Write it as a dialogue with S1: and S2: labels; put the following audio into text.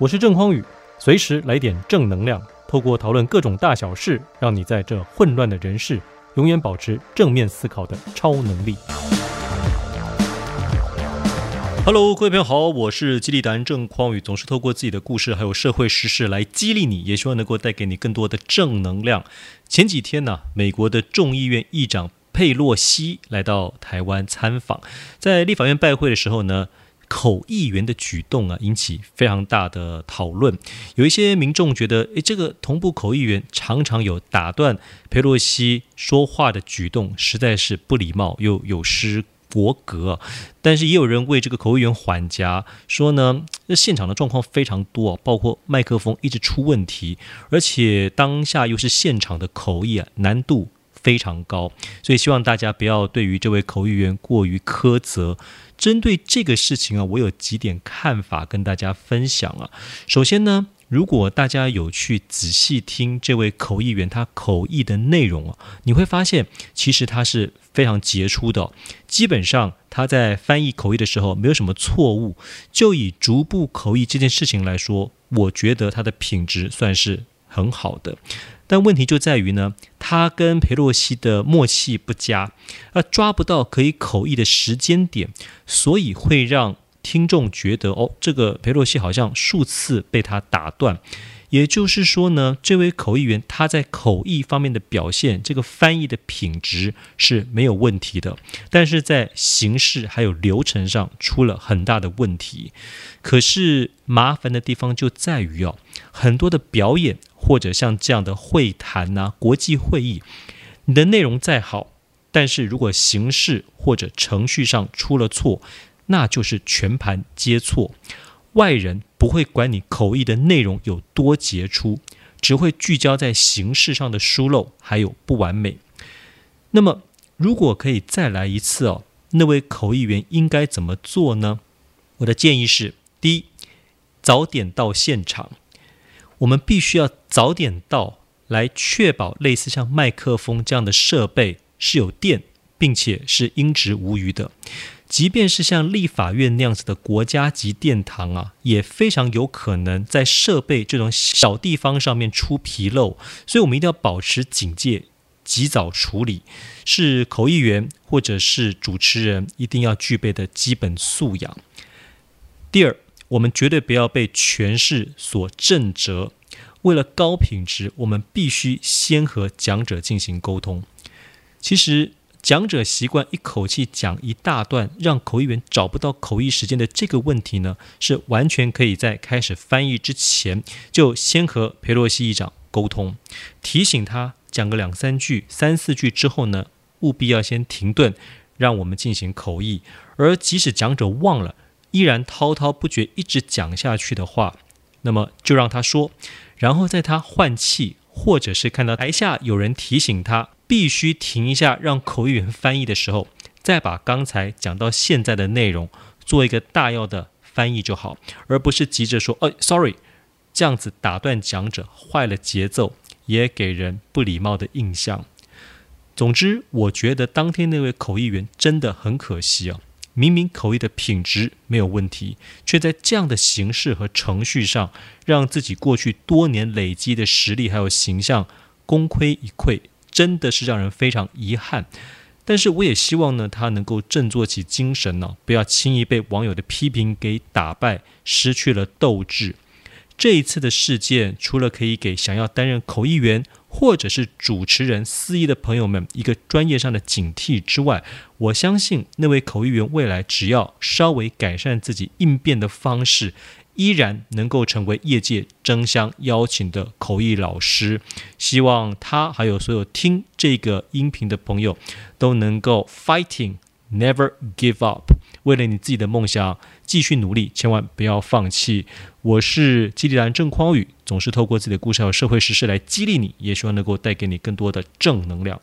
S1: 我是郑匡宇，随时来点正能量，透过讨论各种大小事，让你在这混乱的人世，永远保持正面思考的超能力。Hello，各位朋友好，我是激励达人郑匡宇，总是透过自己的故事还有社会时事来激励你，也希望能够带给你更多的正能量。前几天呢，美国的众议院议长佩洛西来到台湾参访，在立法院拜会的时候呢。口译员的举动啊，引起非常大的讨论。有一些民众觉得，诶，这个同步口译员常常有打断裴洛西说话的举动，实在是不礼貌又有失国格。但是也有人为这个口译员缓颊，说呢，这现场的状况非常多，包括麦克风一直出问题，而且当下又是现场的口译啊，难度非常高，所以希望大家不要对于这位口译员过于苛责。针对这个事情啊，我有几点看法跟大家分享啊。首先呢，如果大家有去仔细听这位口译员他口译的内容啊，你会发现其实他是非常杰出的。基本上他在翻译口译的时候没有什么错误。就以逐步口译这件事情来说，我觉得他的品质算是很好的。但问题就在于呢，他跟裴洛西的默契不佳，而抓不到可以口译的时间点，所以会让听众觉得哦，这个裴洛西好像数次被他打断。也就是说呢，这位口译员他在口译方面的表现，这个翻译的品质是没有问题的，但是在形式还有流程上出了很大的问题。可是麻烦的地方就在于哦，很多的表演。或者像这样的会谈呐、国际会议，你的内容再好，但是如果形式或者程序上出了错，那就是全盘皆错。外人不会管你口译的内容有多杰出，只会聚焦在形式上的疏漏还有不完美。那么，如果可以再来一次哦，那位口译员应该怎么做呢？我的建议是：第一，早点到现场。我们必须要早点到，来确保类似像麦克风这样的设备是有电，并且是音质无余的。即便是像立法院那样子的国家级殿堂啊，也非常有可能在设备这种小地方上面出纰漏。所以，我们一定要保持警戒，及早处理，是口译员或者是主持人一定要具备的基本素养。第二。我们绝对不要被权势所震慑。为了高品质，我们必须先和讲者进行沟通。其实，讲者习惯一口气讲一大段，让口译员找不到口译时间的这个问题呢，是完全可以在开始翻译之前就先和裴洛西议长沟通，提醒他讲个两三句、三四句之后呢，务必要先停顿，让我们进行口译。而即使讲者忘了，依然滔滔不绝，一直讲下去的话，那么就让他说，然后在他换气，或者是看到台下有人提醒他必须停一下，让口译员翻译的时候，再把刚才讲到现在的内容做一个大要的翻译就好，而不是急着说“哦，sorry”，这样子打断讲者，坏了节奏，也给人不礼貌的印象。总之，我觉得当天那位口译员真的很可惜啊。明明口译的品质没有问题，却在这样的形式和程序上，让自己过去多年累积的实力还有形象功亏一篑，真的是让人非常遗憾。但是我也希望呢，他能够振作起精神呢、不要轻易被网友的批评给打败，失去了斗志。这一次的事件，除了可以给想要担任口译员，或者是主持人司仪的朋友们一个专业上的警惕之外，我相信那位口译员未来只要稍微改善自己应变的方式，依然能够成为业界争相邀请的口译老师。希望他还有所有听这个音频的朋友都能够 fighting。Never give up，为了你自己的梦想继续努力，千万不要放弃。我是激励达人郑匡宇，总是透过自己的故事和社会时事来激励你，也希望能够带给你更多的正能量。